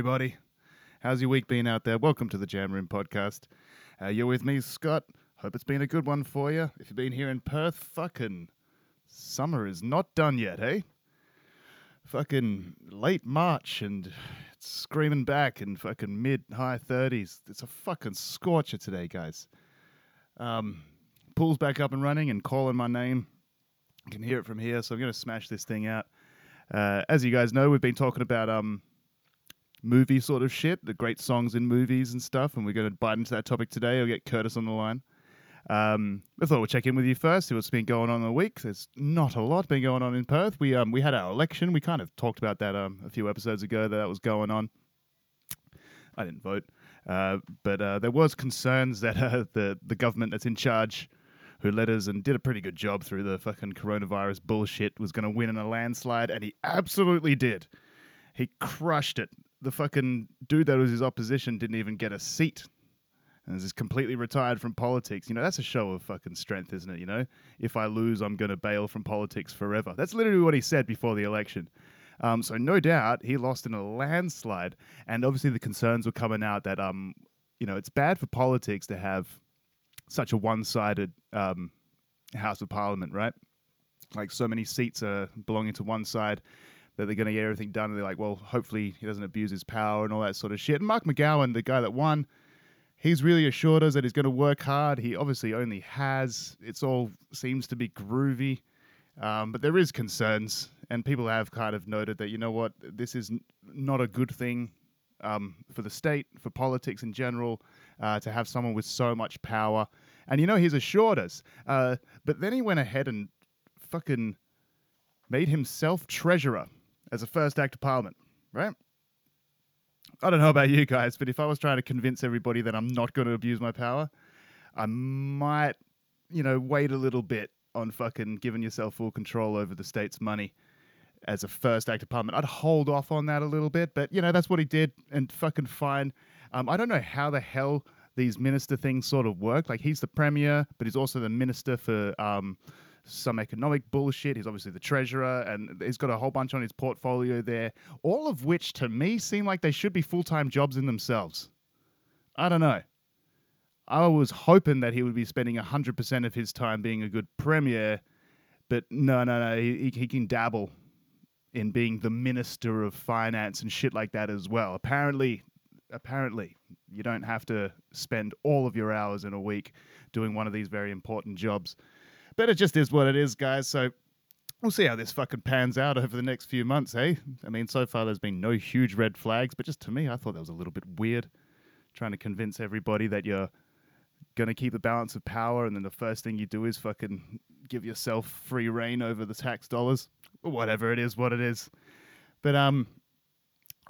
Everybody. How's your week been out there? Welcome to the Jam Room podcast. Uh, you're with me, Scott. Hope it's been a good one for you. If you've been here in Perth, fucking summer is not done yet, hey? Fucking late March and it's screaming back in fucking mid high 30s. It's a fucking scorcher today, guys. Um, pool's back up and running and calling my name. I can hear it from here, so I'm going to smash this thing out. Uh, as you guys know, we've been talking about um, movie sort of shit, the great songs in movies and stuff, and we're going to bite into that topic today. I'll get Kurtis on the line. Um, I thought we'd check in with you first, see what's been going on in the week. There's not a lot been going on in Perth. We um we had our election. We kind of talked about that um a few episodes ago that that was going on. I didn't vote, uh, but uh, there was concerns that uh, the the government that's in charge, who led us and did a pretty good job through the fucking coronavirus bullshit, was going to win in a landslide, and he absolutely did. He crushed it. The fucking dude that was his opposition didn't even get a seat and is completely retired from politics. You know, that's a show of fucking strength, isn't it? You know, if I lose, I'm going to bail from politics forever. That's literally what he said before the election. Um, so no doubt he lost in a landslide, and obviously the concerns were coming out that um, you know, it's bad for politics to have such a one-sided um, House of Parliament, right? Like so many seats are belonging to one side that they're going to get everything done. And they're like, well, hopefully he doesn't abuse his power and all that sort of shit. And Mark McGowan, the guy that won, he's really assured us that he's going to work hard. He obviously only has. It's all seems to be groovy, um, but there is concerns, and people have kind of noted that you know what, this is n- not a good thing um, for the state, for politics in general, uh, to have someone with so much power. And you know, he's assured us. Uh, but then he went ahead and fucking made himself treasurer as a first act of parliament, right? I don't know about you guys, but if I was trying to convince everybody that I'm not going to abuse my power, I might, you know, wait a little bit on fucking giving yourself full control over the state's money as a first act of parliament. I'd hold off on that a little bit, but you know, that's what he did and fucking fine. Um, I don't know how the hell these minister things sort of work. Like he's the premier, but he's also the minister for um, some economic bullshit. He's obviously the treasurer, and he's got a whole bunch on his portfolio there. All of which, to me, seem like they should be full time jobs in themselves. I don't know. I was hoping that he would be spending 100% of his time being a good premier, but no, no, no. He, he can dabble in being the minister of finance and shit like that as well. Apparently, apparently, you don't have to spend all of your hours in a week doing one of these very important jobs. But it just is what it is, guys. So we'll see how this fucking pans out over the next few months, eh? I mean, so far there's been no huge red flags, but just to me, I thought that was a little bit weird. Trying to convince everybody that you're gonna keep the balance of power, and then the first thing you do is fucking give yourself free reign over the tax dollars. Whatever it is, what it is. But um,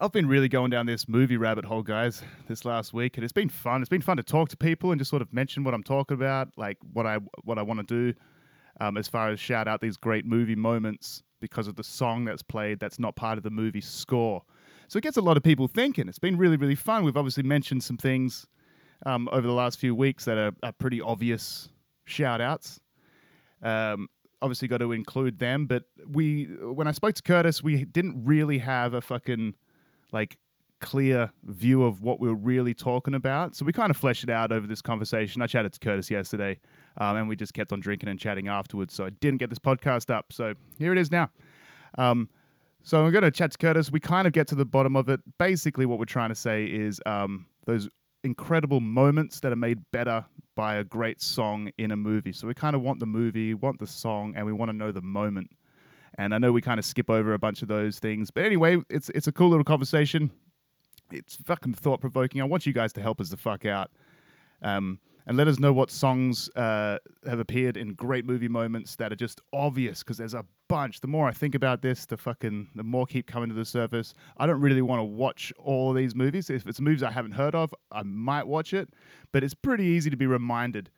I've been really going down this movie rabbit hole, guys, this last week, and it's been fun. It's been fun to talk to people and just sort of mention what I'm talking about, like what I what I want to do, um, as far as shout out these great movie moments because of the song that's played that's not part of the movie score. So it gets a lot of people thinking. It's been really really fun. We've obviously mentioned some things um, over the last few weeks that are, are pretty obvious shout outs. Um, obviously got to include them, but we when I spoke to Kurtis, we didn't really have a fucking like clear view of what we're really talking about. So we kind of fleshed it out over this conversation. I chatted to Kurtis yesterday, um, and we just kept on drinking and chatting afterwards. So I didn't get this podcast up. So here it is now. Um, so I'm going to chat to Kurtis. We kind of get to the bottom of it. Basically, what we're trying to say is um, those incredible moments that are made better by a great song in a movie. So we kind of want the movie, want the song, and we want to know the moment. And I know we kind of skip over a bunch of those things, but anyway, it's it's a cool little conversation. It's fucking thought provoking. I want you guys to help us the fuck out, um, and let us know what songs uh, have appeared in great movie moments that are just obvious. Because there's a bunch. The more I think about this, the fucking the more keep coming to the surface. I don't really want to watch all these movies. If it's movies I haven't heard of, I might watch it, but it's pretty easy to be reminded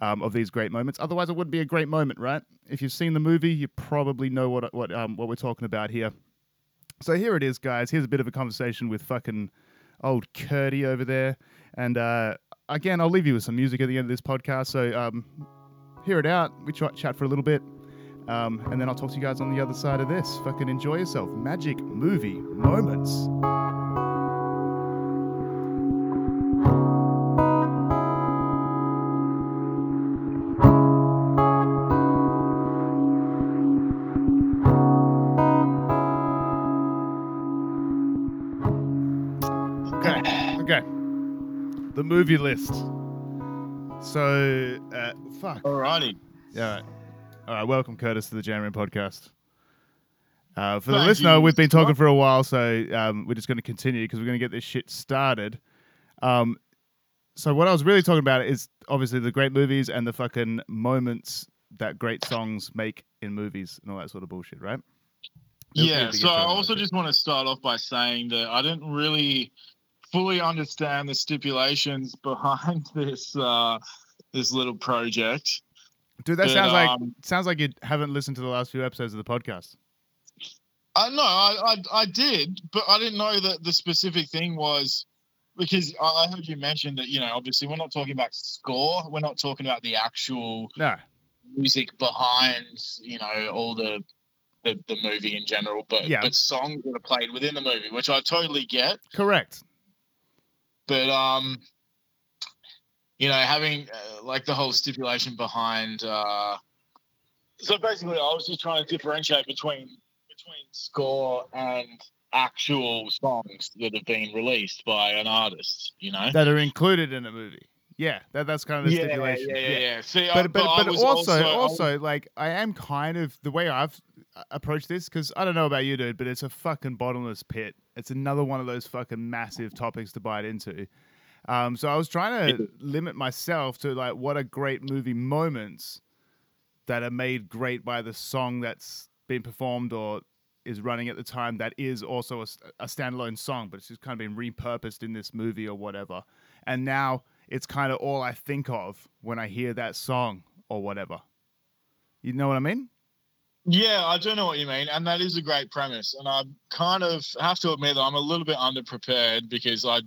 um, of these great moments. Otherwise, it wouldn't be a great moment, right? If you've seen the movie, you probably know what what um, what we're talking about here. So here it is, guys. Here's a bit of a conversation with fucking old Curdy over there, and uh, again, I'll leave you with some music at the end of this podcast. So um, hear it out. We ch- chat for a little bit. Um, and then I'll talk to you guys on the other side of this. Fucking enjoy yourself. Magic movie moments. Movie list. So, uh, fuck. Alrighty. Yeah. All right. All right. Welcome, Kurtis, to the Jam Room podcast. Uh, for the Thank listener, you, we've been talking for a while, so um, we're just going to continue because we're going to get this shit started. Um, so what I was really talking about is obviously the great movies and the fucking moments that great songs make in movies and all that sort of bullshit, right? It'll Yeah. So I also just want to start off by saying that I didn't really fully understand the stipulations behind this uh, this little project. Dude, that but, sounds like um, sounds like you haven't listened to the last few episodes of the podcast. I no, I, I I did, but I didn't know that the specific thing was because I I heard you mention that you know obviously we're not talking about score, we're not talking about the actual No. music behind you know all the the, the movie in general, but Yeah. but songs that are played within the movie, which I totally get. Correct. But um you know having uh, like the whole stipulation behind uh so basically i was just trying to differentiate between between score and actual songs that have been released by an artist you know That are included in a movie. Yeah, that, that's kind of the yeah, stipulation. yeah, yeah, yeah. See, I- but but, but also also, was- like I am kind of the way I've uh, approached this because I don't know about you, dude, but it's a fucking bottomless pit. It's another one of those fucking massive topics to bite into. Um, so I was trying to limit myself to like what are great movie moments that are made great by the song that's been performed or is running at the time that is also a standalone song, but it's just kind of been repurposed in this movie or whatever. And now it's kind of all I think of when I hear that song or whatever. You know what I mean? yeah i do know what you mean and that is a great premise and i kind of have to admit that i'm a little bit underprepared because i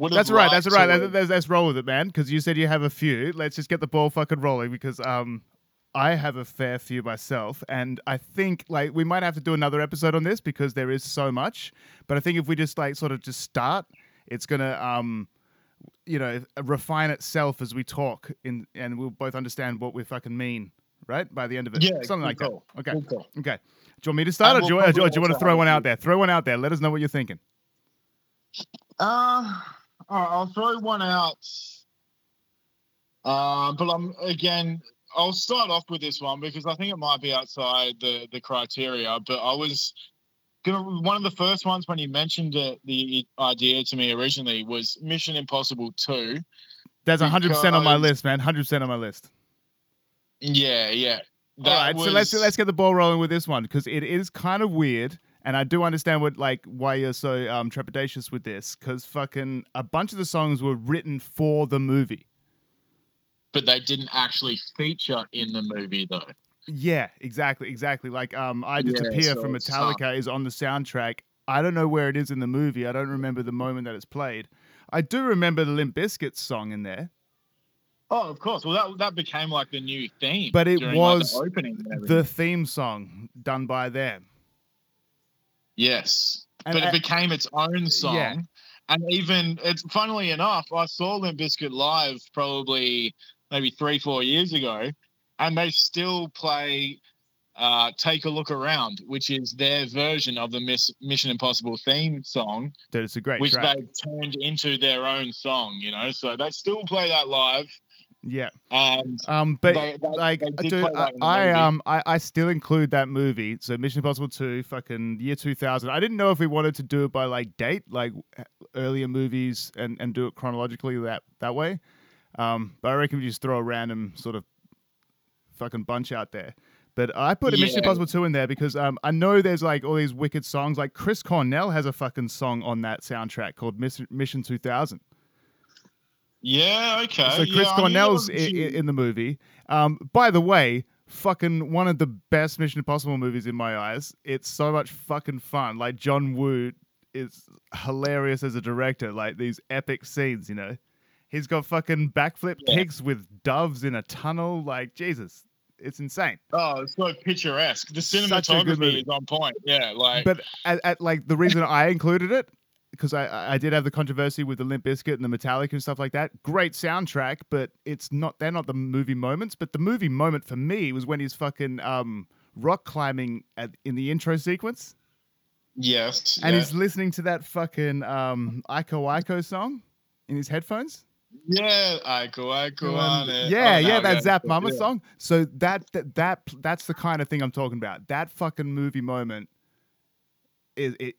would have That's right. That's right. Let's, let's, let's roll with it, man. Because you said you have a few. Let's just get the ball fucking rolling. Because um, I have a fair few myself, and I think like we might have to do another episode on this because there is so much. But I think if we just like sort of just start, it's gonna um, you know, refine itself as we talk, in and we'll both understand what we fucking mean, right? By the end of it, Yeah, something like call. that. Okay. Call. Okay. Do you want me to start, or do you, or do you- or probably do you want to throw one out there? Throw one out there. Let us know what you're thinking. Uh, all right, I'll throw one out. Um, but I'm again. I'll start off with this one because I think it might be outside the the criteria. But I was one of the first ones when you mentioned it, the idea to me originally was Mission Impossible Two. There's hundred percent on my list, man. Hundred percent on my list. Yeah, yeah. All right, so let's let's get the ball rolling with this one because it is kind of weird, and I do understand what like why you're so um, trepidatious with this because fucking a bunch of the songs were written for the movie. but they didn't actually feature in the movie though. Yeah, exactly, exactly. Like um, I Yeah, disappear so from. Metallica is on the soundtrack. I don't know where it is in the movie. I don't remember the moment that it's played. I do remember the Limp Bizkit song in there. Oh, of course. Well, that that became like the new theme. But it during, like, was the opening. The theme song done by them. Yes. And but I- it became its own song. Yeah. And even it's funnily enough, I saw Limp Bizkit live probably maybe three, four years ago, and they still play uh, "Take a Look Around," which is their version of the Miss, Mission Impossible theme song, Dude, it's a great which track. they've turned into their own song. You know, so they still play that live, Yeah. and Um, but They- they- like, they dude, I, that I um, I, I still include that movie. So Mission Impossible Two, fucking year two thousand. I didn't know if we wanted to do it by like date, like earlier movies, and and do it chronologically that that way. Um, but I reckon we just throw a random sort of fucking bunch out there. But I put a Mission Yeah. Impossible 2 in there because um, I know there's like all these wicked songs. Like Chris Cornell has a fucking song on that soundtrack called Miss- Mission 2000. yeah, okay. So Chris there Cornell's i- a i- few- in the movie. Um, by the way, fucking one of the best Mission Impossible movies in my eyes. It's so much fucking fun. Like John Woo is hilarious as a director. Like these epic scenes, you know. He's got fucking backflip Yeah. kicks with doves in a tunnel. Like Jesus, It's insane. Oh, it's so picturesque. The Such a good movie. cinematography is on point. Yeah, like But at, at like the reason I included it because I I did have the controversy with the Limp Bizkit and the Metallica and stuff like that. Great soundtrack, but it's not. They're not the movie moments. But the movie moment for me was when he's fucking um rock climbing at in the intro sequence, yes, and yeah. he's listening to that fucking um Iko Iko song in his headphones. Yeah, I go, I go on it. Yeah, Oh, yeah, no, that Zap Mama yeah. song. So that, that that that's the kind of thing I'm talking about. That fucking movie moment is it.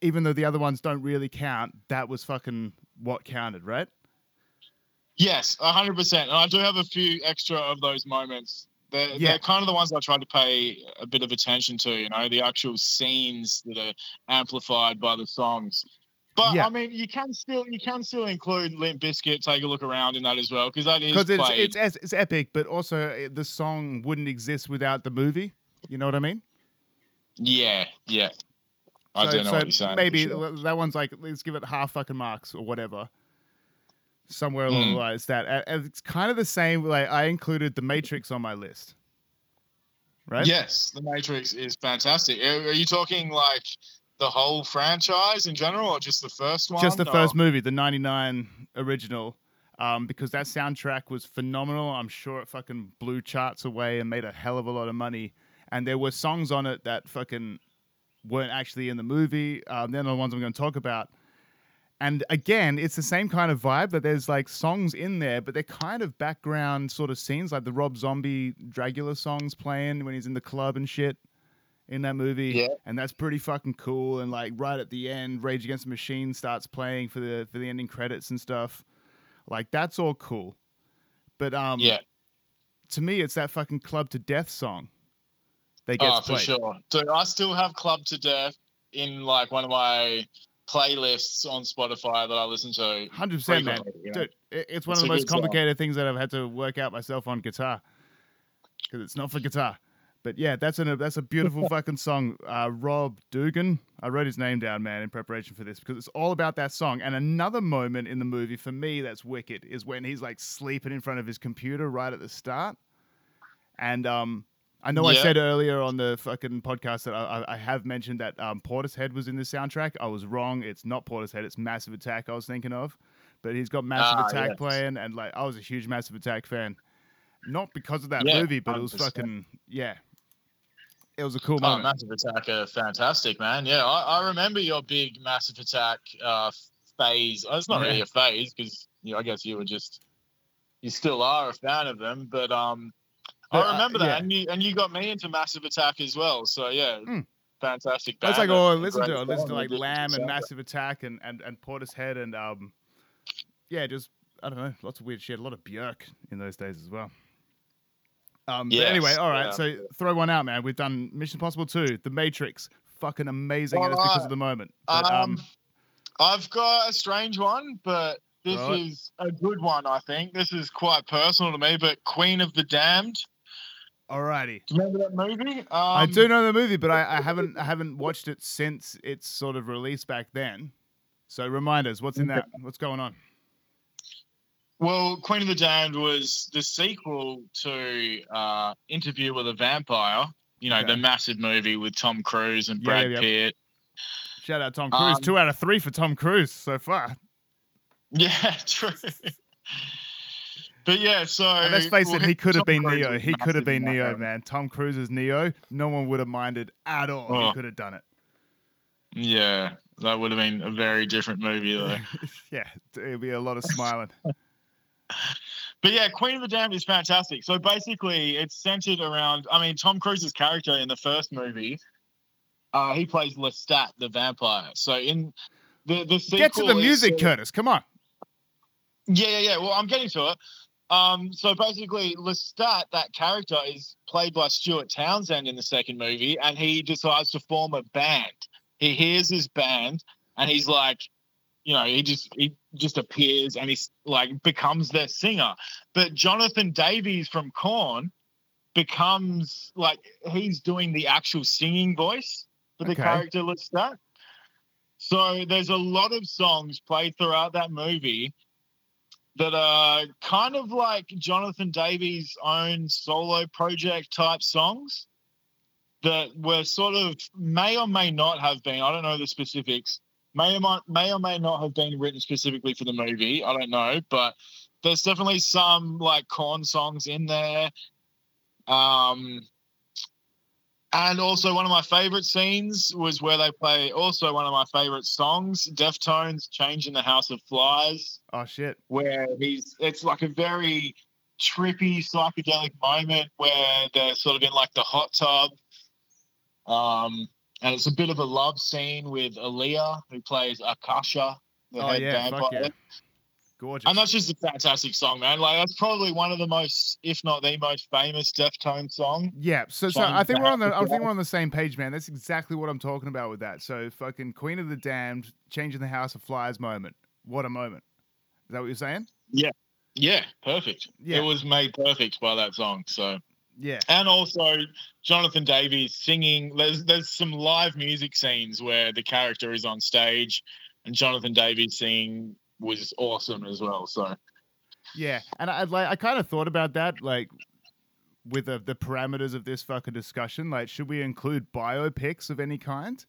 Even though the other ones don't really count, that was fucking what counted, right? Yes, hundred percent. And I do have a few extra of those moments. They're, Yeah. they're kind of the ones I try to pay a bit of attention to. You know, the actual scenes that are amplified by the songs. But Yeah. I mean, you can still you can still include Limp Bizkit. Take a look around in that as well because that is Because it's, it's it's it's epic, but also uh, the song wouldn't exist without the movie. You know what I mean? yeah, yeah. I so, don't know so what you're saying. maybe sure. that one's like let's give it half fucking marks or whatever. Somewhere along Mm. the lines that and- it's kind of the same. Like I included the Matrix on my list, right? Yes, The Matrix is fantastic. Are you talking like the whole franchise in general, or just the first one? just the or- first movie, the '99 original, um, because that soundtrack was phenomenal. I'm sure it fucking blew charts away and made a hell of a lot of money. And there were songs on it that fucking weren't actually in the movie. Um, they're the ones I'm going to talk about. And again, it's the same kind of vibe that there's like songs in there, but they're kind of background sort of scenes, like the Rob Zombie Dragula songs playing when he's in the club and shit in that movie. Yeah. And that's pretty fucking cool. And like right at the end, Rage Against the Machine starts playing for the for the ending credits and stuff. Like that's all cool. But um Yeah, to me it's that fucking Clubbed to Death song They get oh, for played. sure. So I still have Clubbed to Death in like one of my playlists on Spotify that I listen to. Hundred percent, man. you know? Dude, it's one It's of the most good song. complicated things that I've had to work out myself on guitar because it's not for guitar. But yeah, that's a that's a beautiful fucking song. Uh, Rob Dougan, I wrote his name down, man, in preparation for this because it's all about that song. And another moment in the movie for me that's wicked is when he's like sleeping in front of his computer right at the start. And um, I know I said earlier on the fucking podcast that I, I- I have mentioned that um, Portishead was in the soundtrack. I was wrong. It's not Portishead. It's Massive Attack. I was thinking of, but he's got Massive Ah, Attack yes. playing, and like I was a huge Massive Attack fan, not because of that Yeah, movie, but it was fucking yeah. It was a cool Oh, moment. Massive Attack are fantastic, man. Yeah, I, I remember your big Massive Attack uh, phase. Oh, It's not really a phase because you know, I guess you were just you still are a fan of them, but um, But, uh, I remember that, yeah. and you and you got me into Massive Attack as well. So yeah, Mm. fantastic. That's band like oh, listen to it. Listen to like Lamb and Massive Attack and and and Portishead and um, yeah, just I don't know, lots of weird shit. A lot of Björk in those days as well. Um, but anyway, all right. yeah. So throw one out, man. We've done Mission Impossible two, The Matrix, fucking amazing, and it's because of the moment. But, um, Um, I've got a strange one, but this Right. is a good one. I think this is quite personal to me. But Queen of the Damned. alrighty. Do you remember that movie? Um, I do know the movie, but I, I haven't I haven't watched it since its sort of release back then. So remind us, what's in that? What's going on? Well, Queen of the Damned was the sequel to uh, Interview with a Vampire. You know, Okay. the massive movie with Tom Cruise and Brad yeah, yeah. Pitt. Shout out Tom Cruise. Um, Two out of three for Tom Cruise so far. Yeah, true. but yeah, so And let's face well, it, he could have been Cruise Neo. He could have been Neo, man. Tom Cruise is Neo. No one would have minded at all. He Oh. could have done it. Yeah, that would have been a very different movie though. yeah, it'd be a lot of smiling. But yeah, Queen of the Damned is fantastic. So basically, it's centered around. I mean, Tom Cruise's character in the first movie, uh, he plays Lestat, the vampire. So in the the sequel Get to the music, of- Kurtis. Come on. Yeah, yeah, yeah. Well, I'm getting to it. Um, so basically, Lestat, that character, is played by Stuart Townsend in the second movie, and he decides to form a band. He hears his band, and he's like, you know, he just he just appears and he's like becomes their singer. But Jonathan Davis from Korn becomes like he's doing the actual singing voice for the Okay. character Lestat. So there's a lot of songs played throughout that movie that are kind of like Jonathan Davis' own solo project type songs that were sort of may or may not have been. I don't know the specifics. May or may, may or may not have been written specifically for the movie. I don't know, but there's definitely some like Korn songs in there. Um, and also one of my favorite scenes was where they play also one of my favorite songs, Deftones, Change in the House of Flies, Oh shit. where he's it's like a very trippy psychedelic moment where they're sort of in like the hot tub. Um and it's a bit of a love scene with Aaliyah, who plays Akasha, the Oh head yeah, vampire. yeah. Gorgeous. And that's just a fantastic song, man. Like that's probably one of the most, if not the most famous Deftones song. Yeah, so so I think we're on the I think we're on the same page, man. That's exactly what I'm talking about with that. So fucking Queen of the Damned, Change in the House of Flies moment. What a moment. Is that what you're saying? Yeah. Yeah, perfect. Yeah. It was made perfect by that song. So Yeah. and also Jonathan Davis singing. There's there's some live music scenes where the character is on stage, and Jonathan Davis singing was awesome as well. So Yeah, and I like I kind of thought about that, like with the, the parameters of this fucking discussion. Like, should we include biopics of any kind?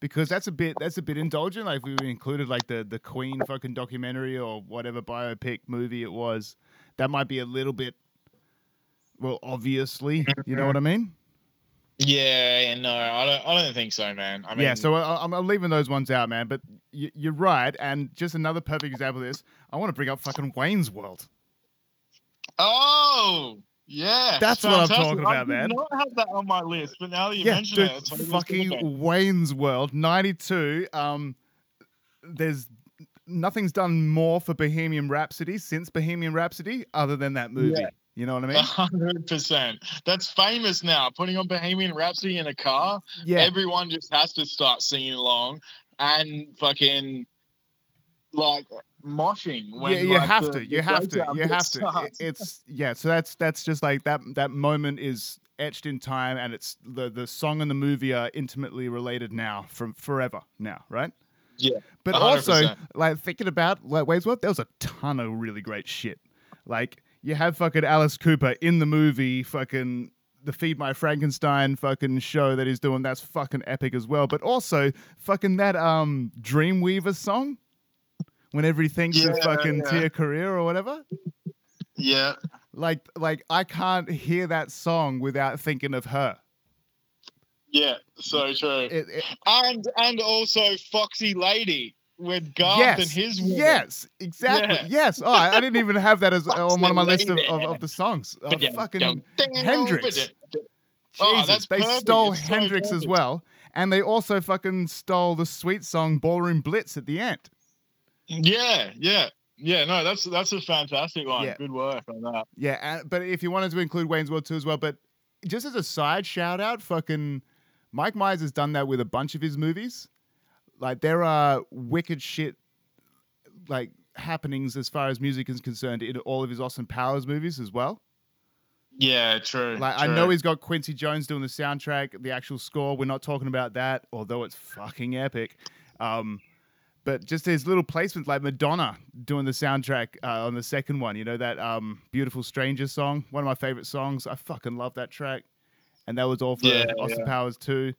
Because that's a bit that's a bit indulgent. Like, if we included like the the Queen fucking documentary or whatever biopic movie it was, that might be a little bit. Well, obviously, you know what I mean. yeah, no, I don't I don't think so, man. I mean, yeah, so I, I'm, I'm leaving those ones out, man. But y- you're right, and just another perfect example of this. I want to bring up fucking Wayne's World. oh. Yeah, That's what I'm fantastic. talking I about, did man. not have that on my list, but now that you yeah, mention dude, it, it's fucking. Wayne's World '92. Um, there's nothing's done more for Bohemian Rhapsody since Bohemian Rhapsody, other than that movie. Yeah. You know what I mean? hundred percent. That's famous now. Putting on Bohemian Rhapsody in a car, Yeah, everyone just has to start singing along and fucking like moshing. When, yeah, you like, have the- to. You have to. You have to. It- It's yeah. So that's that's just like that. That moment is etched in time, and it's the the song and the movie are intimately related now from forever now, right? Yeah, But a hundred also, like thinking about like Wayne's World, there was a ton of really great shit. Like you have fucking Alice Cooper in the movie, fucking the Feed My Frankenstein fucking show that he's doing. That's fucking epic as well. But also, fucking that um Dreamweaver song. Whenever he thinks of fucking yeah. Tia Carrere or whatever, yeah, like like I can't hear that song without thinking of her. yeah. So true. It, it, And and also Foxy Lady with Garth yes, and his woman. yes, exactly. Yeah. Yes. Oh, I, I didn't even have that as on one of my list of, of, of the songs. Uh, oh, Ba-dum, fucking Hendrix. Oh, Jesus, they perfect. stole It's so Hendrix as well, and they also fucking stole the sweet song "Ballroom Blitz" at the end. Yeah, yeah, yeah. No, that's that's a fantastic one. Yeah. Good work on that. Yeah, and, but if you wanted to include Wayne's World too as well, but just as a side shout out, fucking Mike Myers has done that with a bunch of his movies. Like there are wicked shit, like happenings as far as music is concerned in all of his Austin Powers movies as well. Yeah, true. Like I know he's got Quincy Jones doing the soundtrack, the actual score. We're not talking about that, although it's fucking epic. Um, but just his little placements, like Madonna doing the soundtrack uh, on the second one. You know that um, "Beautiful Stranger" song, one of my favorite songs. I fucking love that track, and that was all for Yeah, Austin yeah. Powers too.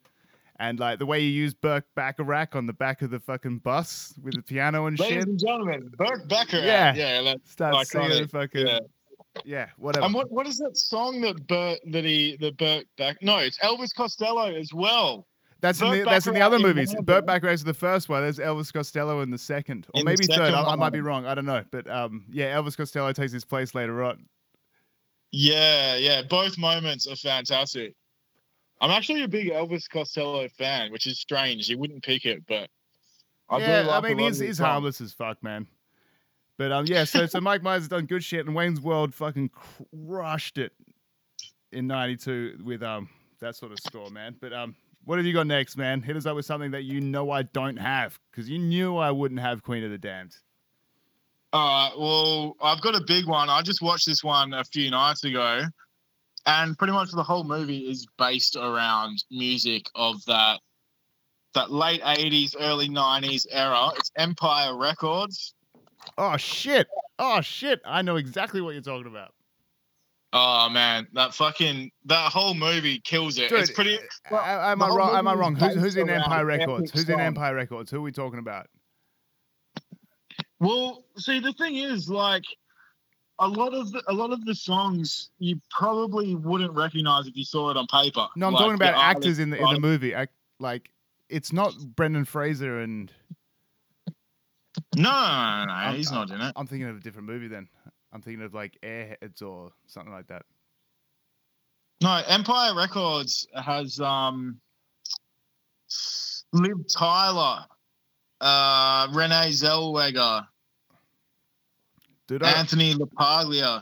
And like the way you use Burt Bacharach on the back of the fucking bus with the piano and Ladies shit, and gentlemen, Burt Becker. Yeah. yeah. That's start singing fucking yeah, Yeah. whatever. And what what is that song that Burt that he that Burt back? No, it's Elvis Costello as well. That's in the that's in the other movies. Burt them. Bacharach's the first one. There's Elvis Costello in the second, or In maybe third. I, I might be wrong. I don't know, but um, yeah, Elvis Costello takes his place later on. Yeah, yeah. Both moments are fantastic. I'm actually a big Elvis Costello fan, which is strange. You wouldn't pick it, but I yeah, I mean he's he's harmless as fuck, man. But um, yeah, so so Mike Myers has done good shit, and Wayne's World fucking crushed it in '92 with um that sort of score, man. But um, what have you got next, man? Hit us up with something that you know I don't have, because you knew I wouldn't have Queen of the Damned. All right. Well, I've got a big one. I just watched this one a few nights ago, and pretty much the whole movie is based around music of that that late '80s, early '90s era. It's Empire Records. Oh shit! Oh shit! I know exactly what you're talking about. Oh man, that fucking that whole movie kills it. Dude, it's pretty. uh, am I wrong? Am I wrong? Who's, who's in Empire Records? Who's in. Empire Records? Who are we talking about? Well, see, the thing is, like, a lot of the, a lot of the songs you probably wouldn't recognize if you saw it on paper. No, I'm Like, talking about actors in the in the movie. Act, like it's not Brendan Fraser and No, no, no, he's not in it. I'm thinking of a different movie then. I'm thinking of like Airheads or something like that. No, Empire Records has um, Liv Tyler, uh, Renee Zellweger, Dude, I, Anthony LaPaglia.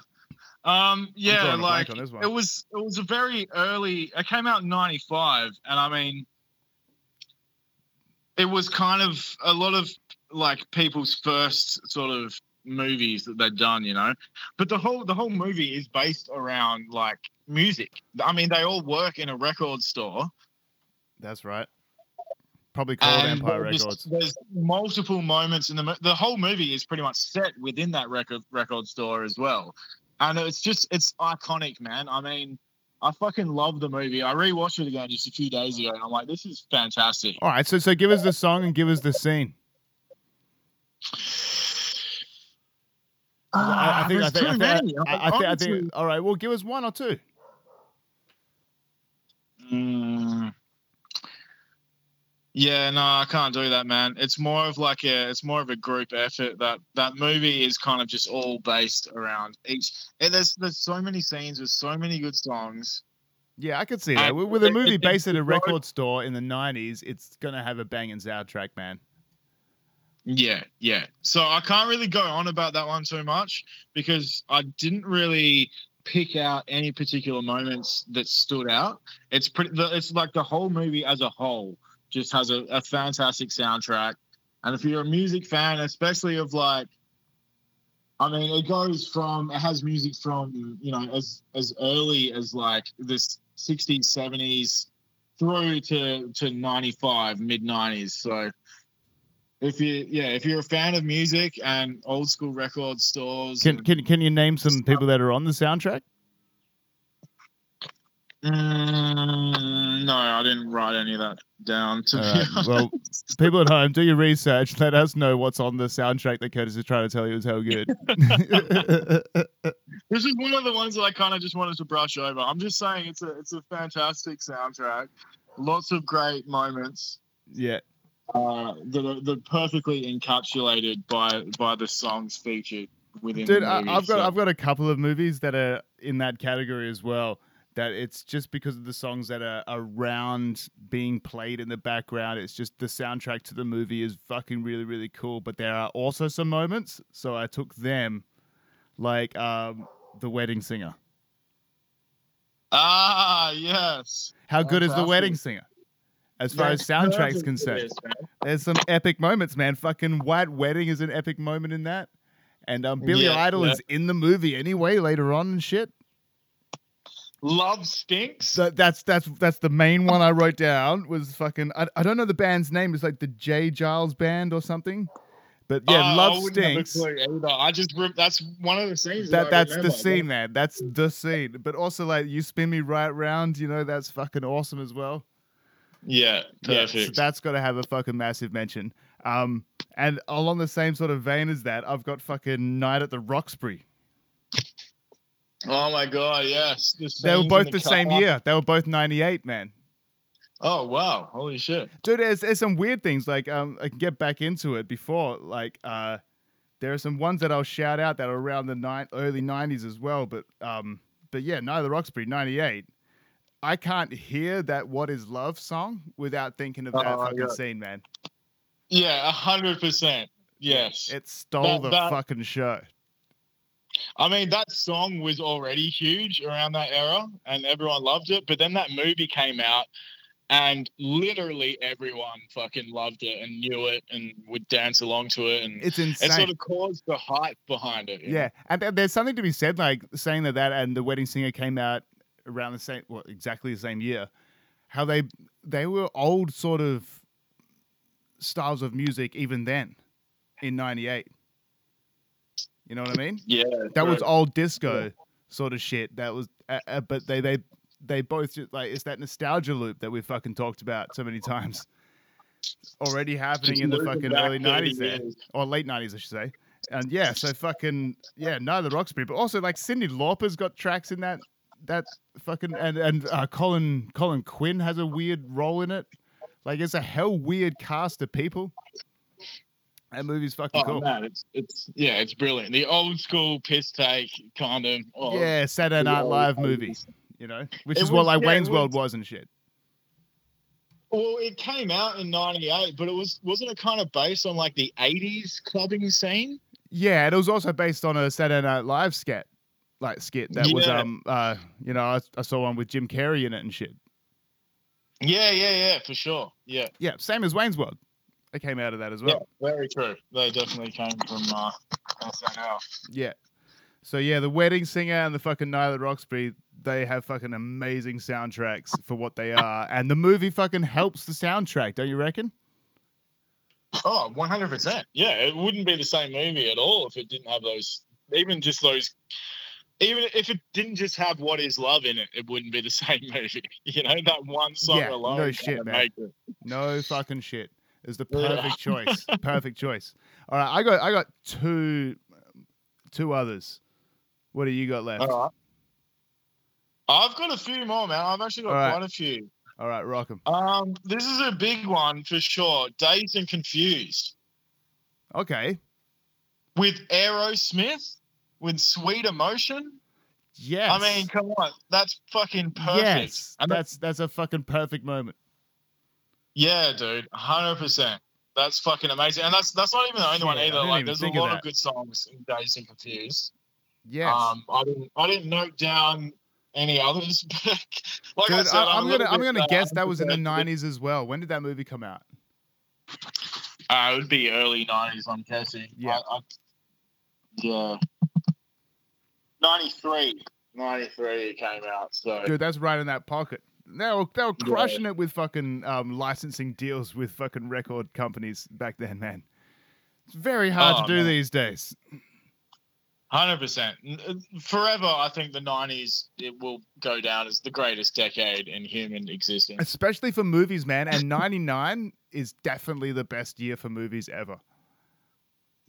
Um, yeah, drawing a blank like it was it was a very early. It came out in '95, and I mean, it was kind of a lot of like people's first sort of movies that they'd done, you know. But the whole the whole movie is based around like music. I mean, they all work in a record store. that's right. Probably called and Empire there's- Records. There's multiple moments in the the whole movie is pretty much set within that record record store as well, and it's just it's iconic, man. I mean, I fucking love the movie. I rewatched it again just a few days ago, and I'm like, this is fantastic. All right, so so give us the song and give us the scene. I, I Ah, think I think I think. I, I, think I think all right. Well, give us one or two. Mm. Yeah, no, I can't do that, man. It's more of like a, it's more of a group effort. That that movie is kind of just all based around each. And there's there's so many scenes with so many good songs. Yeah, I could see that. And With, a movie it- based at a record store in the '90s, it's gonna have a banging soundtrack, man. Yeah, yeah. So I can't really go on about that one too much because I didn't really pick out any particular moments that stood out. It's pretty. the- It's like the whole movie as a whole just has a, a fantastic soundtrack. And if you're a music fan, especially of like, I mean, it goes from it has music from you know as as early as like this 60s, 70s through to to 95, mid 90s. So if you yeah if you're a fan of music and old school record stores Can and- can can you name some people that are on the soundtrack? Mm, no i didn't write any of that down right, well, people at home, do your research. Let us know what's on the soundtrack that Kurtis is trying to tell you is how good. this is one of the ones that i kind of just wanted to brush over i'm just saying it's a it's a fantastic soundtrack lots of great moments yeah, uh, that are that are perfectly encapsulated by by the songs featured within dude, movie. I've got So- I've got a couple of movies that are in that category as well. That it's just because of the songs that are around being played in the background. It's just the soundtrack to the movie is fucking really really cool. But there are also some moments, so I took them, like um, the Wedding Singer. ah yes How good is the Wedding Singer? As far as soundtracks concerned. There's some epic moments, man. Fucking White Wedding is an epic moment in that. And um, Billy Yeah, Idol yeah. is in the movie anyway later on and shit. Love stinks So that's that's that's the main one I wrote down was fucking I, I don't know the band's name. It's like the J Geils band or something. But yeah, I Love a Stinks. I just that's one of the scenes. That I that's the scene, man. That's the scene. But also like you spin me right round, you know, that's fucking awesome as well. Yeah, Yeah, so perfect. that's got to have a fucking massive mention. Um, and along the same sort of vein as that, I've got fucking Night at the Roxbury. Oh my god, yes. The They were both in the same year. They were both 98, man. Oh wow, holy shit. Dude, there's, there's some weird things. Like, um, I can get back into it before. Like, uh, there are some ones that I'll shout out that are around the ni- early 90s as well. But, um, but yeah, Night at Roxbury, 98. I can't hear that "What Is Love" song without thinking of that Oh, fucking yeah. scene, man. Yeah, a hundred percent. Yes. It stole That- the that- fucking show. I mean, that song was already huge around that era, and everyone loved it. But then that movie came out, and literally everyone fucking loved it and knew it and would dance along to it, and It's insane. it sort of caused the hype behind it. you know? Yeah, and th- there's something to be said, like saying that that and the Wedding Singer came out around the same, well, exactly the same year. How they they were old sort of styles of music even then, in '98. You know what I mean? Yeah, That was old disco sort of shit. That was, uh, uh, but they they they both just like it's that nostalgia loop that we've fucking talked about so many times. Already happening in the fucking early nineties there, or late nineties, I should say. And yeah, so fucking yeah, Night at Roxbury, but also like Cyndi Lauper's got tracks in that that fucking and and uh, Colin Colin Quinn has a weird role in it. Like it's a hell weird cast of people. That movie's fucking Oh cool. man, it's it's yeah, it's brilliant. The old school piss take kind of. Oh, yeah, Saturday Night Live movie, you know, which is what like yeah, Wayne's World was- was and shit. Well, it came out in '98, but it was wasn't it kind of based on like the '80s clubbing scene? Yeah, and it was also based on a Saturday Night Live skit, like skit that was um uh you know I, I saw one with Jim Carrey in it and shit. Yeah, yeah, yeah, for sure. Yeah, Yeah, same as Wayne's World. It came out of that as well. yeah, very true. They definitely came from uh, SNL. Yeah. So yeah, the Wedding Singer and the fucking Night at Roxbury, they have fucking amazing soundtracks for what they are, and the movie fucking helps the soundtrack, don't you reckon? Oh, 100 percent. Yeah, it wouldn't be the same movie at all if it didn't have those. Even just those. Even if it didn't just have "What Is Love" in it, it wouldn't be the same movie. You know, that one song Yeah, alone. kinda shit, man. make it. No fucking shit. Is the perfect choice. Perfect choice. All right, I got I got two two others. What do you got left? All right. I've got a few more, man. I've actually got All right. quite a few. All right, rock 'em. Um, this is a big one for sure. Dazed and Confused Okay. with Aerosmith with Sweet Emotion. Yes. I mean, come on, that's fucking perfect. yes. And That's that's a fucking perfect moment. Yeah, dude, hundred percent. That's fucking amazing, and that's that's not even the only one either. Like, there's a think of lot of good songs in Dazed and Confused. Yes. Um, I didn't I didn't note down any others, but like I said, I'm, am gonna I'm gonna guess that was in the '90s as well. When did that movie come out? Uh, it would be early nineties. I'm guessing. Yeah. I, I, yeah. 93. 93 it came out. So Dude, that's right in that pocket. They were, they were Yeah. crushing it with fucking um, licensing deals with fucking record companies back then, man. It's very hard Oh, to do man. these days. Hundred percent. Forever, I think the nineties it will go down as the greatest decade in human existence. Especially for movies, man. And 99 is definitely the best year for movies ever.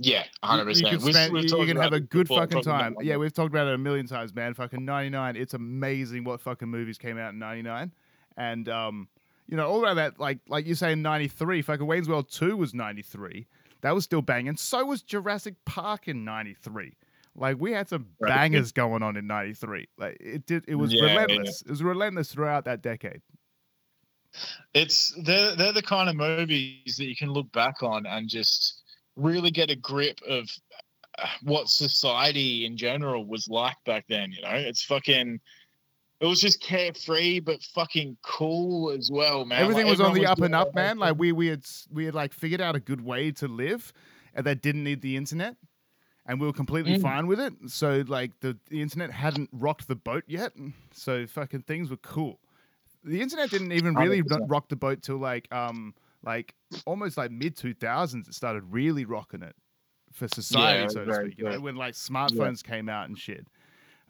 Yeah, You- hundred You, percent. can, spend, you, you can have a good fucking time. Yeah, we've talked about it a million times, man. Fucking 99. It's amazing what fucking movies came out in 99. And, um, you know, all around that, like like you say in 93, fucking Wayne's World 2 was 93. That was still banging. So was Jurassic Park in 93. Like we had some Right. bangers going on in 93. Like it did it was Yeah, yeah. relentless. It was relentless throughout that decade. It's they're they're the kind of movies that you can look back on and just really get a grip of uh, what society in general was like back then. You know, it's fucking. It was just carefree, but fucking cool as well, man. Everything Like, was on the up and up, man. Like we we had we had like figured out a good way to live, and that didn't need the internet, and we were completely Mm. fine with it. So like the the internet hadn't rocked the boat yet, so fucking things were cool. The internet didn't even really 100%. rock the boat till like um like almost like mid two thousands. It started really rocking it for society, Yeah, so to speak. You know, when like smartphones came out and shit.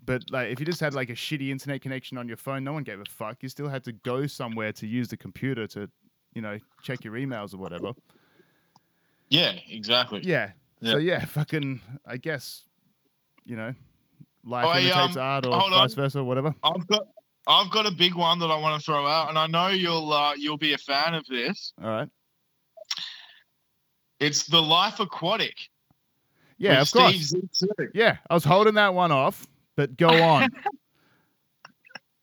But like, if you just had like a shitty internet connection on your phone, no one gave a fuck. You still had to go somewhere to use the computer to, you know, check your emails or whatever. Yeah, exactly. Yeah. Yeah. So yeah, fucking. I guess, you know, life Oh, imitates um, art or vice on. versa or whatever. I've got I've got a big one that I want to throw out, and I know you'll uh, you'll be a fan of this. All right. It's the Life Aquatic. Yeah, of course. Yeah, I was holding that one off, but go on.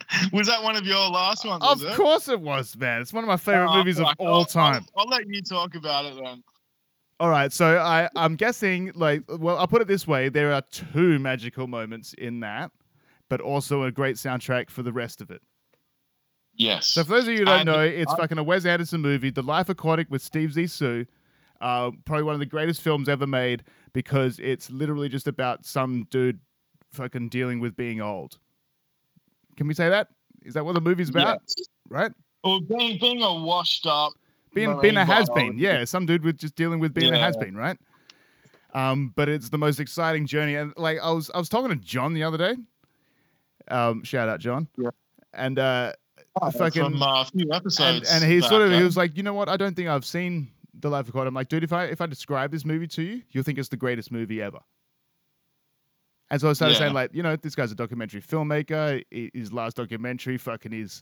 Was that one of your last ones? of it? course it was, man. It's one of my favorite Oh, movies of all time. I'll, I'll let you talk about it then. All right, so I I'm guessing like well I'll put it this way: there are two magical moments in that, but also a great soundtrack for the rest of it. Yes. So for those of you who don't And know, it's I- fucking a Wes Anderson movie, The Life Aquatic with Steve Zissou. Uh, probably one of the greatest films ever made because it's literally just about some dude fucking dealing with being old. Can we say that? Is that what the movie's about? Yes. Right? Well, being being a washed up, Being being a has been. yeah, some dude with just dealing with being a has been, right? Um, but it's the most exciting journey. And like I was, I was talking to John the other day. Um, shout out John. Yeah. And uh, Oh, fucking- from uh, a few and, episodes. and he sort of he eh? was like, you know what? I don't think I've seen The Life Aquatic. I'm like, dude, if I if I describe this movie to you, you'll think it's the greatest movie ever. And so I started Yeah. saying like, you know, this guy's a documentary filmmaker. His last documentary, fucking his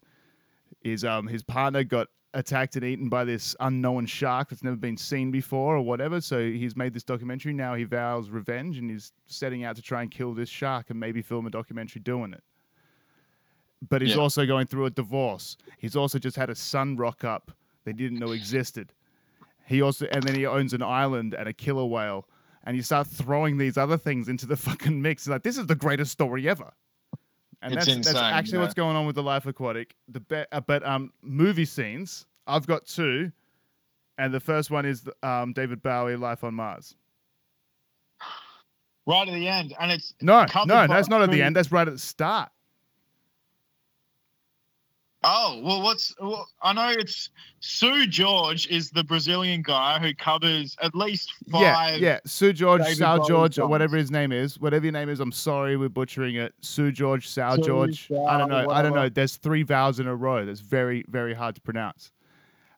his um his partner got attacked and eaten by this unknown shark that's never been seen before or whatever. So he's made this documentary. Now he vows revenge and he's setting out to try and kill this shark and maybe film a documentary doing it. But he's Yeah. also going through a divorce. He's also just had a son rock up they didn't know existed. He also and then he owns an island and a killer whale. And you start throwing these other things into the fucking mix. It's like this is the greatest story ever. And It's that's, that's actually yeah. what's going on with the Life Aquatic. The be- uh, but um movie scenes. I've got two, and the first one is the, um David Bowie Life on Mars. right at the end, and it's No, no, that's not at the end. That's right at the start. Oh well. What's well, I know it's Sue George is the Brazilian guy who covers at least five. yeah. yeah. Sue George, David Sal George, or whatever his name is. Whatever your name is, I'm sorry we're butchering it. Sue George, Sal Sue, George. I don't Sal, know. I don't know. There's three vowels in a row. That's very, very hard to pronounce.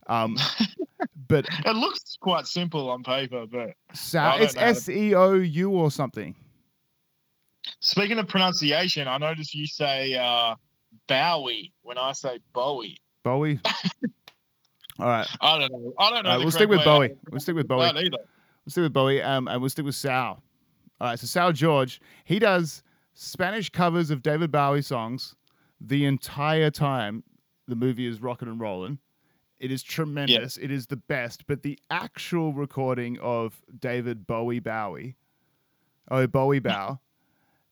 Um, but It looks quite simple on paper, but Sal, it's. S E O U or something. speaking of pronunciation, I noticed you say uh, Bowie when I say Bowie. Bowie. All right. I don't know. I don't know. All right, the we'll stick with. Bowie. We'll stick with Bowie. either. We'll stick with Bowie, um, and we'll stick with Sal. All right, so Sal George, he does Spanish covers of David Bowie songs the entire time the movie is rocking and rolling. It is tremendous. It is the best, but the actual recording of David Bowie Bowie, oh Bowie Bow,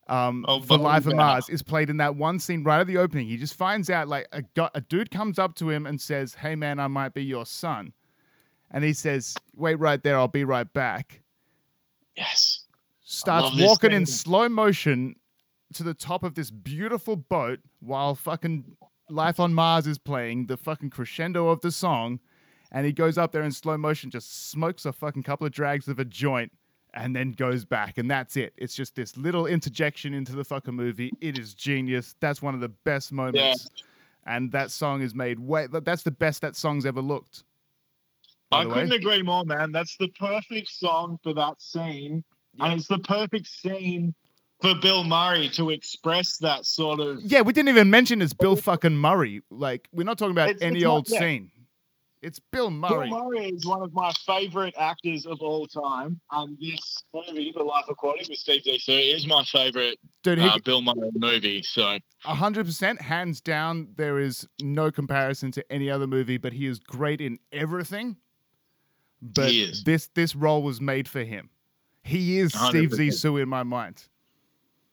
um, Oh, for Life of Mars is played in that one scene right at the opening. He just finds out like a, a dude comes up to him and says, "Hey man, I might be your son," and he says, "Wait right there, I'll be right back." Yes. starts walking in slow motion to the top of this beautiful boat while fucking Life on Mars is playing the fucking crescendo of the song. And he goes up there in slow motion, just smokes a fucking couple of drags of a joint, and then goes back. And that's it. It's just this little interjection into the fucking movie. It is genius. That's one of the best moments. And that song is made way. That's the best that song's ever looked. I couldn't agree more, man. That's the perfect song for that scene. And it's the perfect scene for Bill Murray to express that sort of Yeah, we didn't even mention it's Bill fucking Murray. Like, we're not talking about It's- any it's not- old yeah. scene. It's Bill Murray. Bill Murray is one of my favorite actors of all time. And this movie, The Life Aquatic with Steve Zissou, is my favorite Dude, he, uh, Bill Murray movie. So, 100%, hands down, there is no comparison to any other movie, but he is great in everything. But He is. this this role was made for him. He is Steve 100%. Zissou in my mind.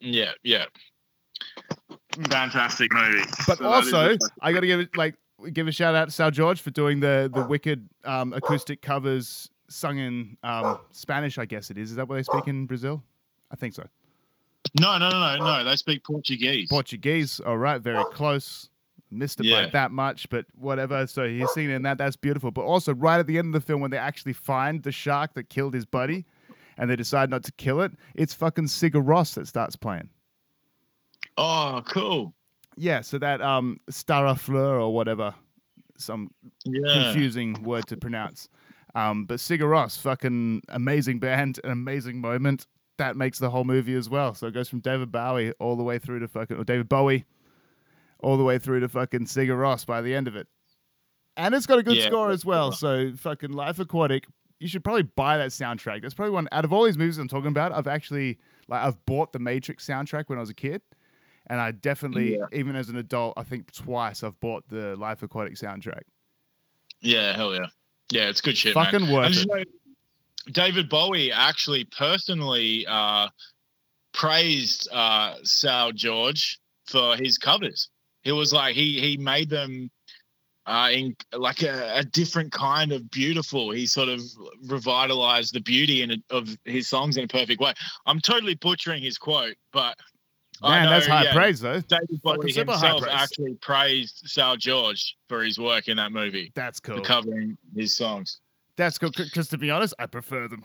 yeah, yeah. Fantastic movie. But So also, I got to give it like give a shout out to Sal George for doing the the wicked um, acoustic covers sung in um, Spanish. I guess it is. Is that what they speak in Brazil? I think so. no, no, no, no, no. They speak Portuguese. Portuguese. All right, very close. Missed it by that much, but whatever. So he's singing in that. That's beautiful. But also, right at the end of the film, when they actually find the shark that killed his buddy, and they decide not to kill it, it's fucking Sigur Rós that starts playing. oh, cool. Yeah. So that um Starálfur or whatever, some Yeah. confusing word to pronounce. Um, but Sigur Rós, fucking amazing band, an amazing moment. That makes the whole movie as well. So it goes from David Bowie all the way through to fucking or David Bowie, all the way through to fucking Sigur Rós by the end of it. And it's got a good Yeah, score as well. So fucking Life Aquatic. You should probably buy that soundtrack. That's probably one out of all these movies I'm talking about. I've actually like I've bought the Matrix soundtrack when I was a kid, and I definitely, Yeah. even as an adult, I think twice I've bought the Life Aquatic soundtrack. Yeah, hell yeah. Yeah, it's good shit, Fucking man. worth it. David Bowie actually personally uh, praised uh, Sal George for his covers. He was like he he made them uh, in like a, a different kind of beautiful. He sort of revitalized the beauty in a, of his songs in a perfect way. I'm totally butchering his quote, but Man, know, that's high yeah, praise though. David Bowie himself actually praised Sal George for his work in that movie, That's for cool. covering his songs. That's cool. Because to be honest, I prefer them.